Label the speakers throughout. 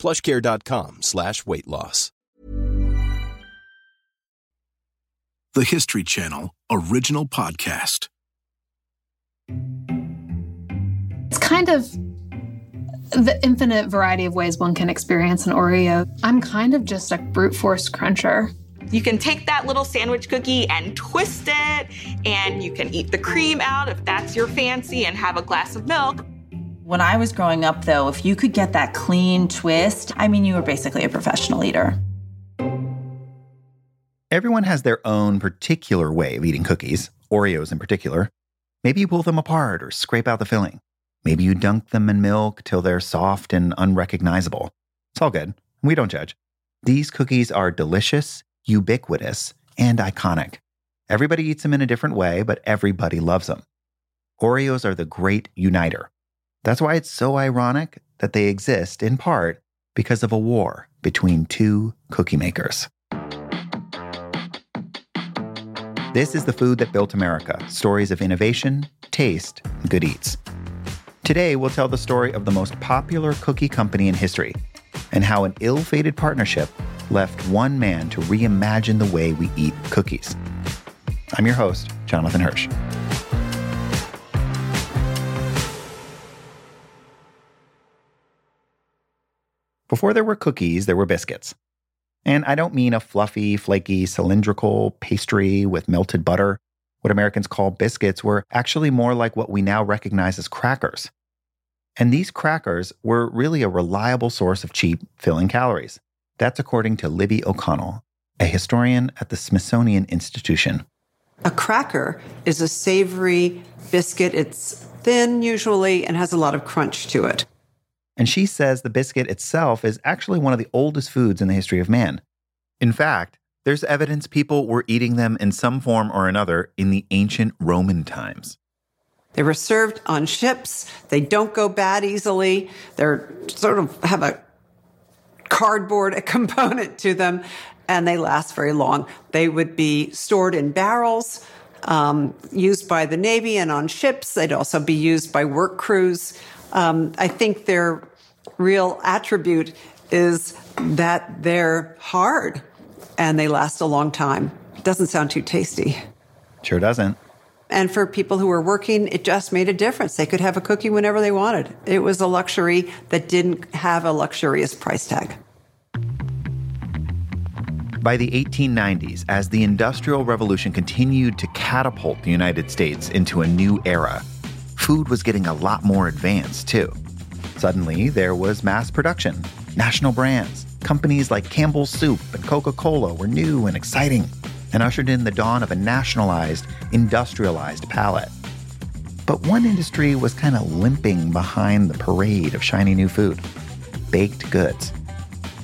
Speaker 1: plushcare.com slash weight loss.
Speaker 2: The History Channel original podcast.
Speaker 3: It's kind of the infinite variety of ways one can experience an Oreo. I'm kind of just a brute force cruncher.
Speaker 4: You can take that little sandwich cookie and twist it, and you can eat the cream out if that's your fancy and have a glass of milk.
Speaker 5: When I was growing up, though, if you could get that clean twist, I mean, you were basically a professional eater.
Speaker 6: Everyone has their own particular way of eating cookies, Oreos in particular. Maybe you pull them apart or scrape out the filling. Maybe you dunk them in milk till they're soft and unrecognizable. It's all good. We don't judge. These cookies are delicious, ubiquitous, and iconic. Everybody eats them in a different way, but everybody loves them. Oreos are the great uniter. That's why it's so ironic that they exist in part because of a war between two cookie makers. This is the food that built America stories of innovation, taste, good eats. Today, we'll tell the story of the most popular cookie company in history and how an ill fated partnership left one man to reimagine the way we eat cookies. I'm your host, Jonathan Hirsch. Before there were cookies, there were biscuits. And I don't mean a fluffy, flaky, cylindrical pastry with melted butter. What Americans call biscuits were actually more like what we now recognize as crackers. And these crackers were really a reliable source of cheap, filling calories. That's according to Libby O'Connell, a historian at the Smithsonian Institution.
Speaker 7: A cracker is a savory biscuit. It's thin usually and has a lot of crunch to it.
Speaker 6: And she says the biscuit itself is actually one of the oldest foods in the history of man. In fact, there's evidence people were eating them in some form or another in the ancient Roman times.
Speaker 7: They were served on ships. They don't go bad easily. They're sort of have a cardboard component to them and they last very long. They would be stored in barrels, um, used by the Navy and on ships. They'd also be used by work crews. Um, I think their real attribute is that they're hard and they last a long time. Doesn't sound too tasty.
Speaker 6: Sure doesn't.
Speaker 7: And for people who were working, it just made a difference. They could have a cookie whenever they wanted. It was a luxury that didn't have a luxurious price tag.
Speaker 6: By the 1890s, as the Industrial Revolution continued to catapult the United States into a new era, food was getting a lot more advanced, too. Suddenly, there was mass production, national brands. Companies like Campbell's Soup and Coca Cola were new and exciting and ushered in the dawn of a nationalized, industrialized palate. But one industry was kind of limping behind the parade of shiny new food baked goods.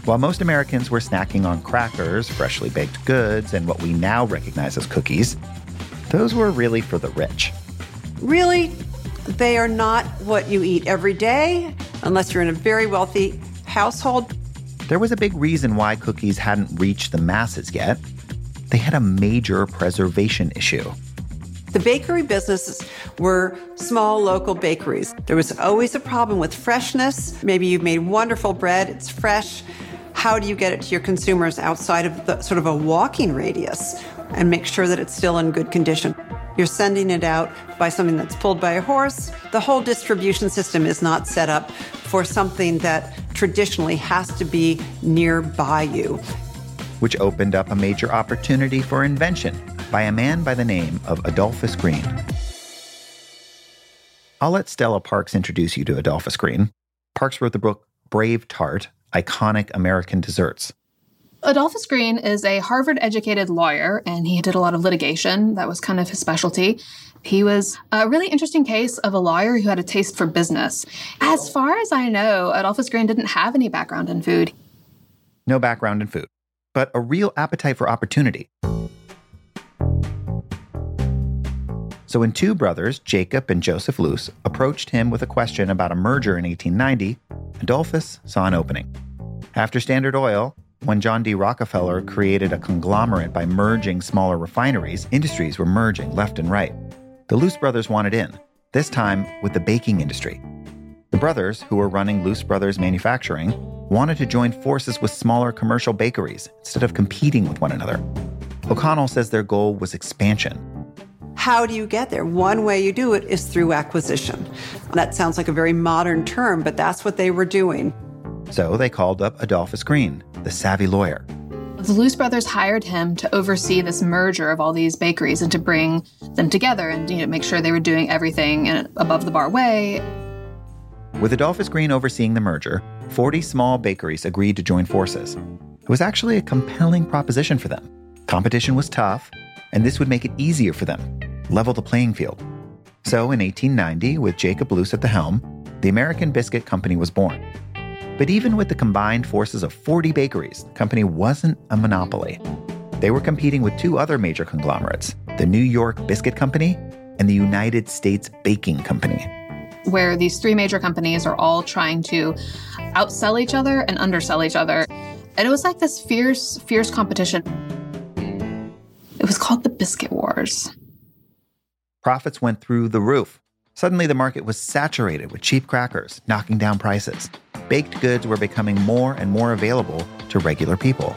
Speaker 6: While most Americans were snacking on crackers, freshly baked goods, and what we now recognize as cookies, those were really for the rich.
Speaker 7: Really, they are not what you eat every day unless you're in a very wealthy household.
Speaker 6: There was a big reason why cookies hadn't reached the masses yet. They had a major preservation issue.
Speaker 7: The bakery businesses were small local bakeries. There was always a problem with freshness. Maybe you've made wonderful bread, it's fresh. How do you get it to your consumers outside of the sort of a walking radius and make sure that it's still in good condition? You're sending it out by something that's pulled by a horse. The whole distribution system is not set up for something that traditionally has to be nearby you.
Speaker 6: Which opened up a major opportunity for invention by a man by the name of Adolphus Green. I'll let Stella Parks introduce you to Adolphus Green. Parks wrote the book Brave Tart Iconic American Desserts.
Speaker 3: Adolphus Green is a Harvard educated lawyer, and he did a lot of litigation. That was kind of his specialty. He was a really interesting case of a lawyer who had a taste for business. As far as I know, Adolphus Green didn't have any background in food.
Speaker 6: No background in food. but a real appetite for opportunity. So when two brothers, Jacob and Joseph Loose, approached him with a question about a merger in 1890, Adolphus saw an opening. After Standard Oil, when John D. Rockefeller created a conglomerate by merging smaller refineries, industries were merging left and right. The Loose brothers wanted in, this time with the baking industry. The brothers, who were running Loose Brothers Manufacturing, wanted to join forces with smaller commercial bakeries instead of competing with one another. O'Connell says their goal was expansion.
Speaker 7: How do you get there? One way you do it is through acquisition. That sounds like a very modern term, but that's what they were doing.
Speaker 6: So they called up Adolphus Green, the savvy lawyer.
Speaker 3: The Loose brothers hired him to oversee this merger of all these bakeries and to bring them together and you know, make sure they were doing everything in above the bar way.
Speaker 6: With Adolphus Green overseeing the merger, 40 small bakeries agreed to join forces. It was actually a compelling proposition for them. Competition was tough, and this would make it easier for them, level the playing field. So in 1890, with Jacob Loose at the helm, the American Biscuit Company was born. But even with the combined forces of 40 bakeries, the company wasn't a monopoly. They were competing with two other major conglomerates the New York Biscuit Company and the United States Baking Company.
Speaker 3: Where these three major companies are all trying to outsell each other and undersell each other. And it was like this fierce, fierce competition. It was called the Biscuit Wars.
Speaker 6: Profits went through the roof. Suddenly, the market was saturated with cheap crackers, knocking down prices. Baked goods were becoming more and more available to regular people.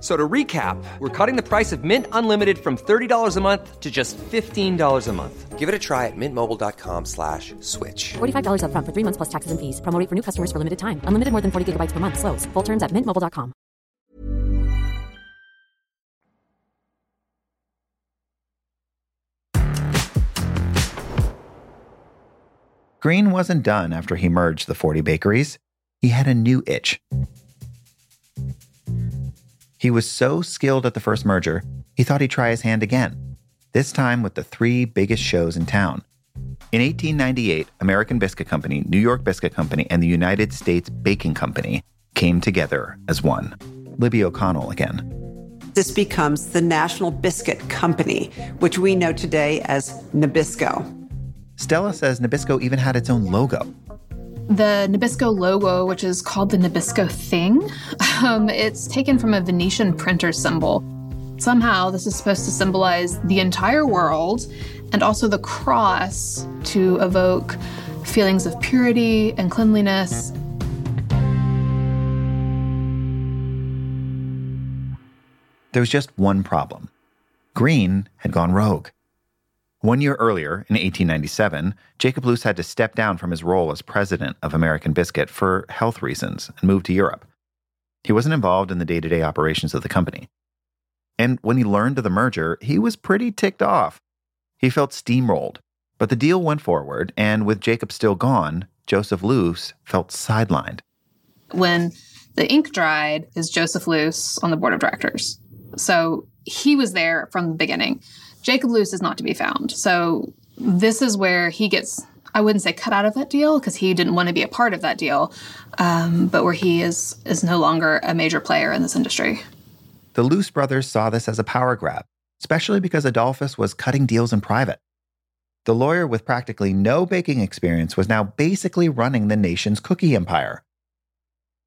Speaker 8: So to recap, we're cutting the price of Mint Unlimited from $30 a month to just $15 a month. Give it a try at mintmobile.com slash switch.
Speaker 9: $45 up front for three months plus taxes and fees. Promo rate for new customers for limited time. Unlimited more than 40 gigabytes per month. Slows. Full terms at mintmobile.com.
Speaker 6: Green wasn't done after he merged the 40 bakeries. He had a new itch. He was so skilled at the first merger, he thought he'd try his hand again, this time with the three biggest shows in town. In 1898, American Biscuit Company, New York Biscuit Company, and the United States Baking Company came together as one. Libby O'Connell again.
Speaker 7: This becomes the National Biscuit Company, which we know today as Nabisco.
Speaker 6: Stella says Nabisco even had its own logo.
Speaker 3: The Nabisco logo, which is called the Nabisco thing, um, it's taken from a Venetian printer symbol. Somehow, this is supposed to symbolize the entire world and also the cross to evoke feelings of purity and cleanliness.
Speaker 6: There was just one problem Green had gone rogue. One year earlier, in 1897, Jacob Loose had to step down from his role as president of American Biscuit for health reasons and move to Europe. He wasn't involved in the day to day operations of the company. And when he learned of the merger, he was pretty ticked off. He felt steamrolled. But the deal went forward, and with Jacob still gone, Joseph Loose felt sidelined.
Speaker 3: When the ink dried, is Joseph Loose on the board of directors. So he was there from the beginning. Jacob Loose is not to be found. So this is where he gets I wouldn't say cut out of that deal because he didn't want to be a part of that deal, um, but where he is is no longer a major player in this industry.
Speaker 6: The Loose brothers saw this as a power grab, especially because Adolphus was cutting deals in private. The lawyer with practically no baking experience was now basically running the nation's cookie empire.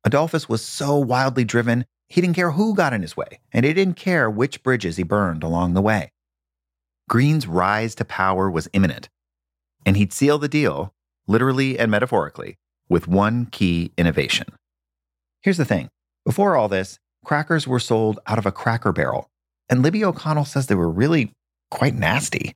Speaker 6: Adolphus was so wildly driven, he didn't care who got in his way, and he didn't care which bridges he burned along the way. Green's rise to power was imminent, and he'd seal the deal, literally and metaphorically, with one key innovation. Here's the thing before all this, crackers were sold out of a cracker barrel, and Libby O'Connell says they were really quite nasty.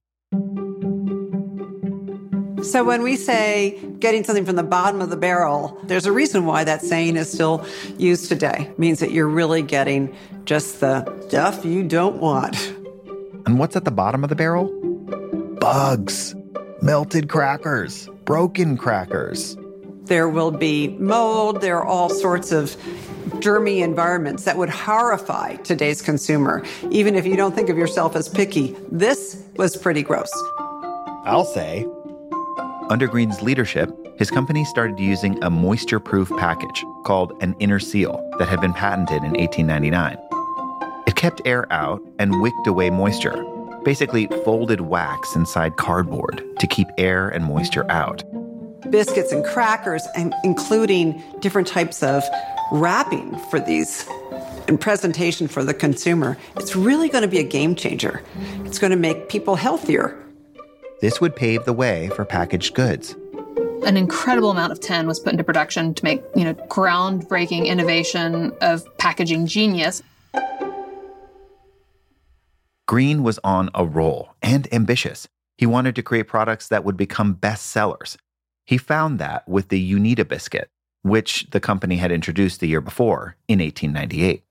Speaker 7: So when we say getting something from the bottom of the barrel, there's a reason why that saying is still used today. It means that you're really getting just the stuff you don't want.
Speaker 6: And what's at the bottom of the barrel? Bugs, melted crackers, broken crackers.
Speaker 7: There will be mold, there are all sorts of germy environments that would horrify today's consumer, even if you don't think of yourself as picky. This was pretty gross.
Speaker 6: I'll say. Under Green's leadership, his company started using a moisture proof package called an inner seal that had been patented in 1899. It kept air out and wicked away moisture, basically folded wax inside cardboard to keep air and moisture out.
Speaker 7: Biscuits and crackers, and including different types of wrapping for these and presentation for the consumer. It's really going to be a game changer. It's going to make people healthier.
Speaker 6: This would pave the way for packaged goods.
Speaker 3: An incredible amount of tin was put into production to make, you know, groundbreaking innovation of packaging genius.
Speaker 6: Green was on a roll and ambitious. He wanted to create products that would become bestsellers. He found that with the Uneeda biscuit, which the company had introduced the year before in 1898.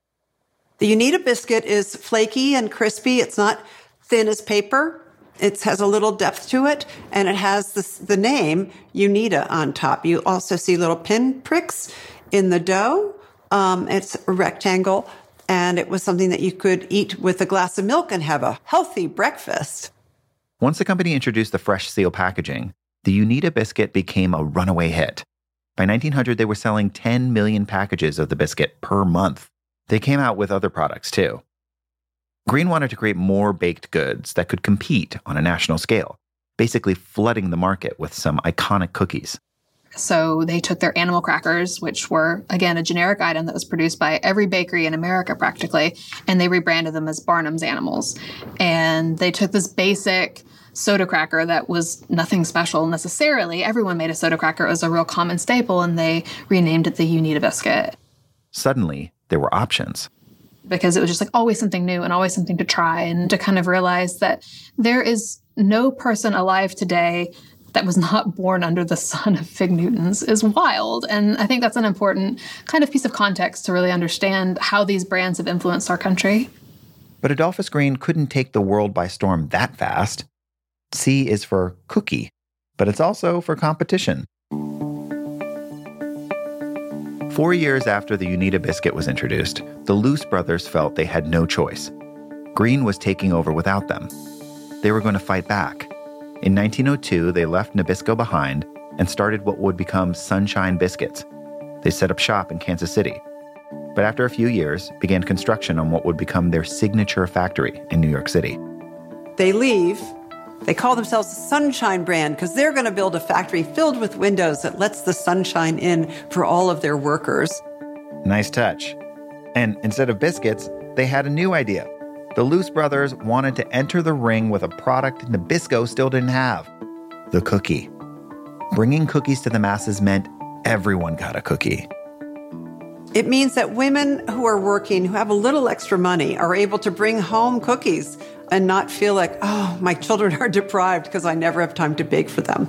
Speaker 7: The Uneeda biscuit is flaky and crispy. It's not thin as paper. It has a little depth to it, and it has this, the name Uneeda on top. You also see little pin pricks in the dough. Um, it's a rectangle, and it was something that you could eat with a glass of milk and have a healthy breakfast.
Speaker 6: Once the company introduced the fresh seal packaging, the Uneeda biscuit became a runaway hit. By 1900, they were selling 10 million packages of the biscuit per month. They came out with other products too. Green wanted to create more baked goods that could compete on a national scale, basically flooding the market with some iconic cookies.
Speaker 3: So they took their animal crackers, which were, again, a generic item that was produced by every bakery in America practically, and they rebranded them as Barnum's Animals. And they took this basic soda cracker that was nothing special necessarily. Everyone made a soda cracker. It was a real common staple, and they renamed it the Uneeda biscuit.
Speaker 6: Suddenly, there were options
Speaker 3: because it was just like always something new and always something to try and to kind of realize that there is no person alive today that was not born under the sun of Fig Newtons is wild. And I think that's an important kind of piece of context to really understand how these brands have influenced our country.
Speaker 6: But Adolphus Green couldn't take the world by storm that fast. C is for cookie, but it's also for competition. Four years after the Uneeda biscuit was introduced, the Loose brothers felt they had no choice. Green was taking over without them. They were going to fight back. In 1902, they left Nabisco behind and started what would become Sunshine Biscuits. They set up shop in Kansas City. But after a few years, began construction on what would become their signature factory in New York City.
Speaker 7: They leave they call themselves the Sunshine brand because they're going to build a factory filled with windows that lets the sunshine in for all of their workers.
Speaker 6: Nice touch. And instead of biscuits, they had a new idea. The Loose brothers wanted to enter the ring with a product Nabisco still didn't have the cookie. Bringing cookies to the masses meant everyone got a cookie.
Speaker 7: It means that women who are working, who have a little extra money, are able to bring home cookies and not feel like, oh, my children are deprived because I never have time to bake for them.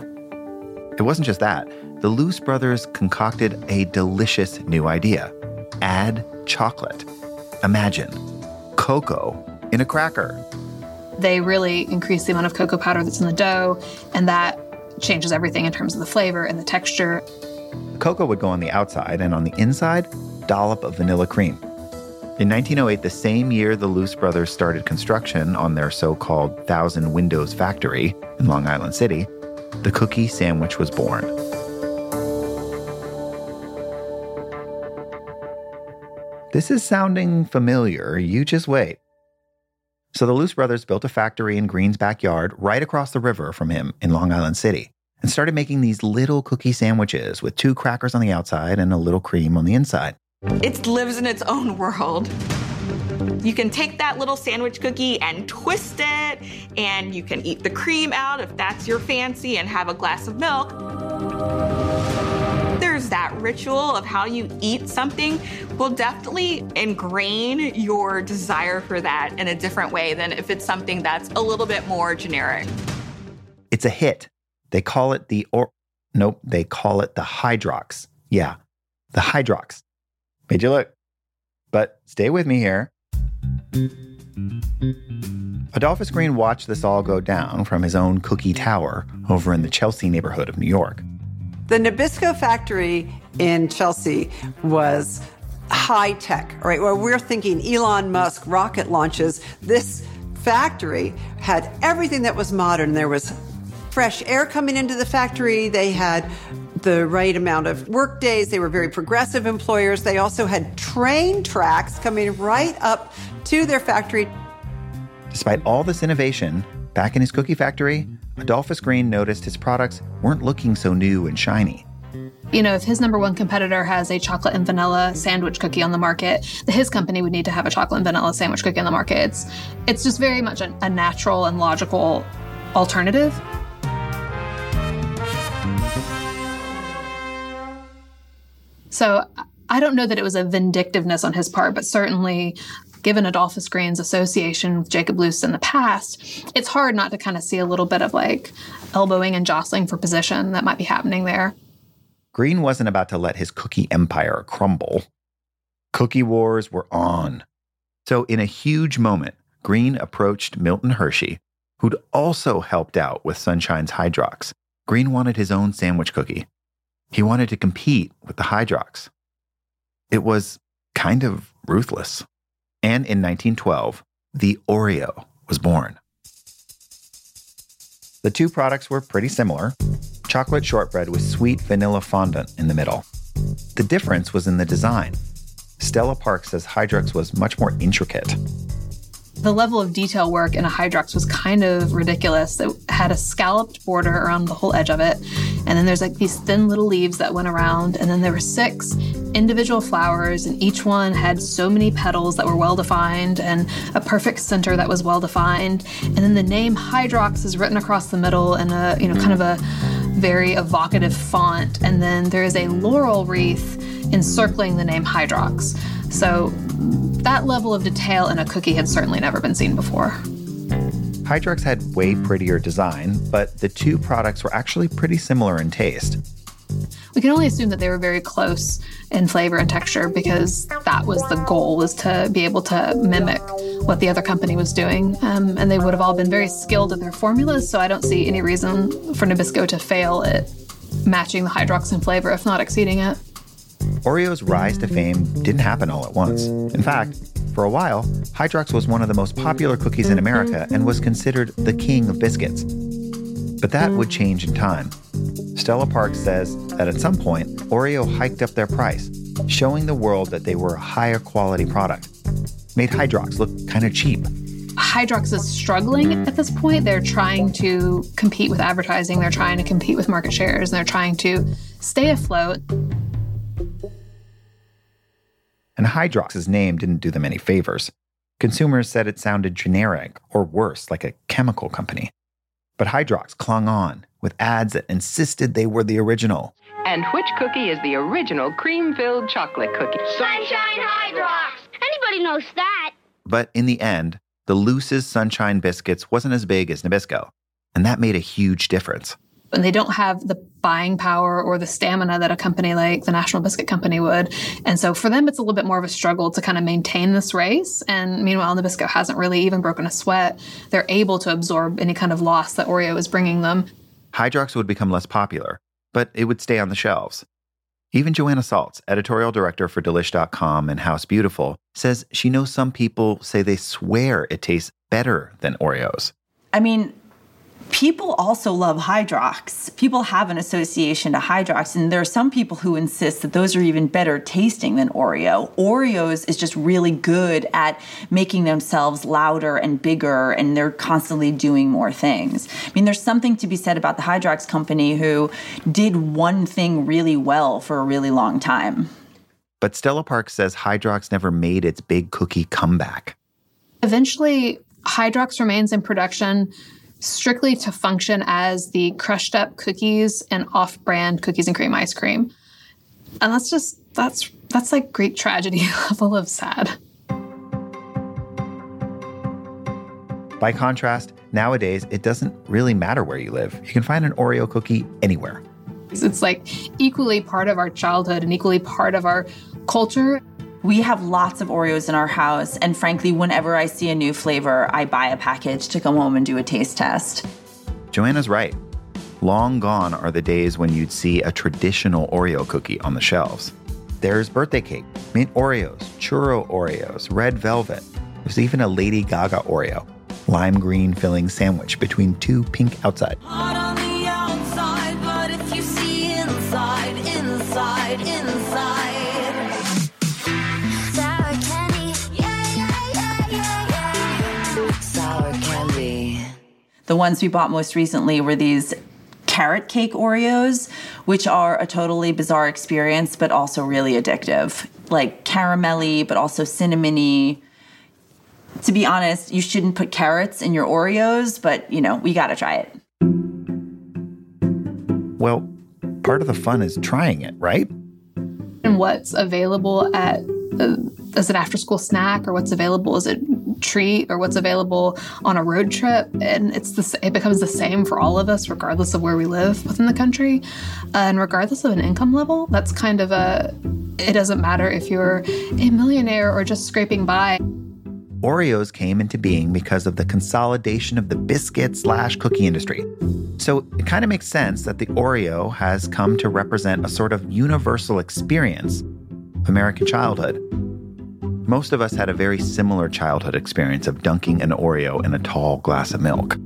Speaker 6: It wasn't just that. The Loose brothers concocted a delicious new idea add chocolate. Imagine cocoa in a cracker.
Speaker 3: They really increase the amount of cocoa powder that's in the dough, and that changes everything in terms of the flavor and the texture.
Speaker 6: Cocoa would go on the outside, and on the inside, dollop of vanilla cream. In 1908, the same year the Loose brothers started construction on their so called Thousand Windows factory in Long Island City, the cookie sandwich was born. This is sounding familiar. You just wait. So the Loose brothers built a factory in Green's backyard right across the river from him in Long Island City and started making these little cookie sandwiches with two crackers on the outside and a little cream on the inside.
Speaker 4: It lives in its own world. You can take that little sandwich cookie and twist it, and you can eat the cream out if that's your fancy and have a glass of milk. That ritual of how you eat something will definitely ingrain your desire for that in a different way than if it's something that's a little bit more generic.
Speaker 6: It's a hit. They call it the or nope, they call it the Hydrox. Yeah, the Hydrox. Made you look. But stay with me here. Adolphus Green watched this all go down from his own cookie tower over in the Chelsea neighborhood of New York.
Speaker 7: The Nabisco factory in Chelsea was high tech, right? Where we're thinking Elon Musk rocket launches, this factory had everything that was modern. There was fresh air coming into the factory. They had the right amount of work days. They were very progressive employers. They also had train tracks coming right up to their factory.
Speaker 6: Despite all this innovation, back in his cookie factory, Adolphus Green noticed his products weren't looking so new and shiny.
Speaker 3: You know, if his number one competitor has a chocolate and vanilla sandwich cookie on the market, his company would need to have a chocolate and vanilla sandwich cookie on the market. It's, it's just very much a, a natural and logical alternative. So I don't know that it was a vindictiveness on his part, but certainly given Adolphus Green's association with Jacob Loose in the past, it's hard not to kind of see a little bit of like elbowing and jostling for position that might be happening there.
Speaker 6: Green wasn't about to let his cookie empire crumble. Cookie wars were on. So, in a huge moment, Green approached Milton Hershey, who'd also helped out with Sunshine's Hydrox. Green wanted his own sandwich cookie. He wanted to compete with the Hydrox. It was kind of ruthless. And in 1912, the Oreo was born. The two products were pretty similar chocolate shortbread with sweet vanilla fondant in the middle. The difference was in the design. Stella Park says Hydrox was much more intricate
Speaker 3: the level of detail work in a Hydrox was kind of ridiculous. It had a scalloped border around the whole edge of it. And then there's like these thin little leaves that went around. And then there were six individual flowers, and each one had so many petals that were well defined and a perfect center that was well defined. And then the name Hydrox is written across the middle in a, you know, kind of a very evocative font. And then there is a laurel wreath encircling the name Hydrox. So that level of detail in a cookie had certainly never been seen before.
Speaker 6: Hydrox had way prettier design, but the two products were actually pretty similar in taste.
Speaker 3: We can only assume that they were very close in flavor and texture because that was the goal was to be able to mimic what the other company was doing. Um, and they would have all been very skilled at their formulas, so I don't see any reason for Nabisco to fail at matching the Hydrox in flavor, if not exceeding it.
Speaker 6: Oreo's rise to fame didn't happen all at once. In fact, for a while, Hydrox was one of the most popular cookies in America and was considered the king of biscuits. But that would change in time. Stella Park says that at some point, Oreo hiked up their price, showing the world that they were a higher quality product. Made Hydrox look kind of cheap.
Speaker 3: Hydrox is struggling at this point. They're trying to compete with advertising, they're trying to compete with market shares, and they're trying to stay afloat
Speaker 6: and Hydrox's name didn't do them any favors. Consumers said it sounded generic, or worse, like a chemical company. But Hydrox clung on with ads that insisted they were the original.
Speaker 10: And which cookie is the original cream filled chocolate cookie?
Speaker 11: Sunshine Hydrox! Anybody knows that.
Speaker 6: But in the end, the Loose's Sunshine biscuits wasn't as big as Nabisco, and that made a huge difference
Speaker 3: and they don't have the buying power or the stamina that a company like the National Biscuit Company would. And so for them, it's a little bit more of a struggle to kind of maintain this race. And meanwhile, Nabisco hasn't really even broken a sweat. They're able to absorb any kind of loss that Oreo is bringing them.
Speaker 6: Hydrox would become less popular, but it would stay on the shelves. Even Joanna Saltz, editorial director for Delish.com and House Beautiful, says she knows some people say they swear it tastes better than Oreos.
Speaker 5: I mean, people also love Hydrox. People have an association to Hydrox, and there are some people who insist that those are even better tasting than Oreo. Oreos is just really good at making themselves louder and bigger, and they're constantly doing more things. I mean, there's something to be said about the Hydrox company who did one thing really well for a really long time.
Speaker 6: But Stella Park says Hydrox never made its big cookie comeback.
Speaker 3: Eventually, Hydrox remains in production strictly to function as the crushed up cookies and off brand cookies and cream ice cream. And that's just, that's, that's like Greek tragedy level of sad.
Speaker 6: By contrast, nowadays it doesn't really matter where you live. You can find an Oreo cookie anywhere.
Speaker 3: It's like equally part of our childhood and equally part of our culture.
Speaker 5: We have lots of Oreos in our house, and frankly, whenever I see a new flavor, I buy a package to come home and do a taste test.
Speaker 6: Joanna's right. Long gone are the days when you'd see a traditional Oreo cookie on the shelves. There's birthday cake, mint Oreos, churro Oreos, red velvet. There's even a Lady Gaga Oreo, lime green filling sandwich between two pink outside.
Speaker 12: Outside,
Speaker 5: The ones we bought most recently were these carrot cake Oreos, which are a totally bizarre experience, but also really addictive. Like caramelly, but also cinnamony. To be honest, you shouldn't put carrots in your Oreos, but you know, we gotta try it.
Speaker 6: Well, part of the fun is trying it, right?
Speaker 3: And what's available at uh, as an after school snack or what's available as a treat or what's available on a road trip and it's the it becomes the same for all of us regardless of where we live within the country uh, and regardless of an income level that's kind of a it doesn't matter if you're a millionaire or just scraping by
Speaker 6: Oreos came into being because of the consolidation of the biscuit slash cookie industry. So it kind of makes sense that the Oreo has come to represent a sort of universal experience American childhood. Most of us had a very similar childhood experience of dunking an Oreo in a tall glass of milk.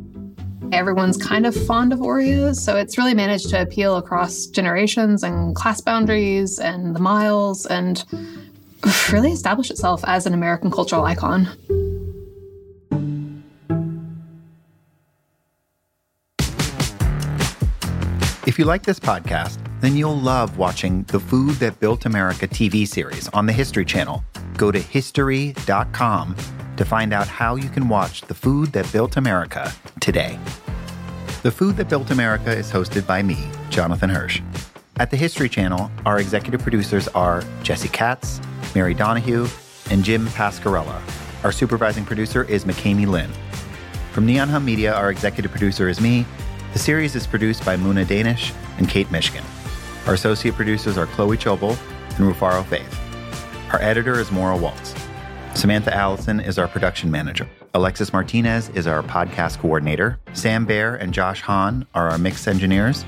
Speaker 3: everyone's kind of fond of Oreos so it's really managed to appeal across generations and class boundaries and the miles and really establish itself as an American cultural icon.
Speaker 6: If you like this podcast, then you'll love watching the Food That Built America TV series on the History Channel. Go to history.com to find out how you can watch The Food That Built America today. The Food That Built America is hosted by me, Jonathan Hirsch. At the History Channel, our executive producers are Jesse Katz, Mary Donahue, and Jim Pascarella. Our supervising producer is McKamey Lynn. From Neon Hum Media, our executive producer is me. The series is produced by Muna Danish and Kate Michigan. Our associate producers are Chloe Chobel and Rufaro Faith. Our editor is Maura Waltz. Samantha Allison is our production manager. Alexis Martinez is our podcast coordinator. Sam Baer and Josh Hahn are our mix engineers.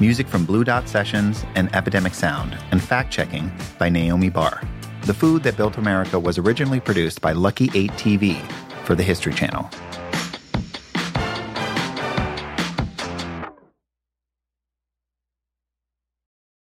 Speaker 6: Music from Blue Dot Sessions and Epidemic Sound, and fact checking by Naomi Barr. The Food That Built America was originally produced by Lucky 8 TV for the History Channel.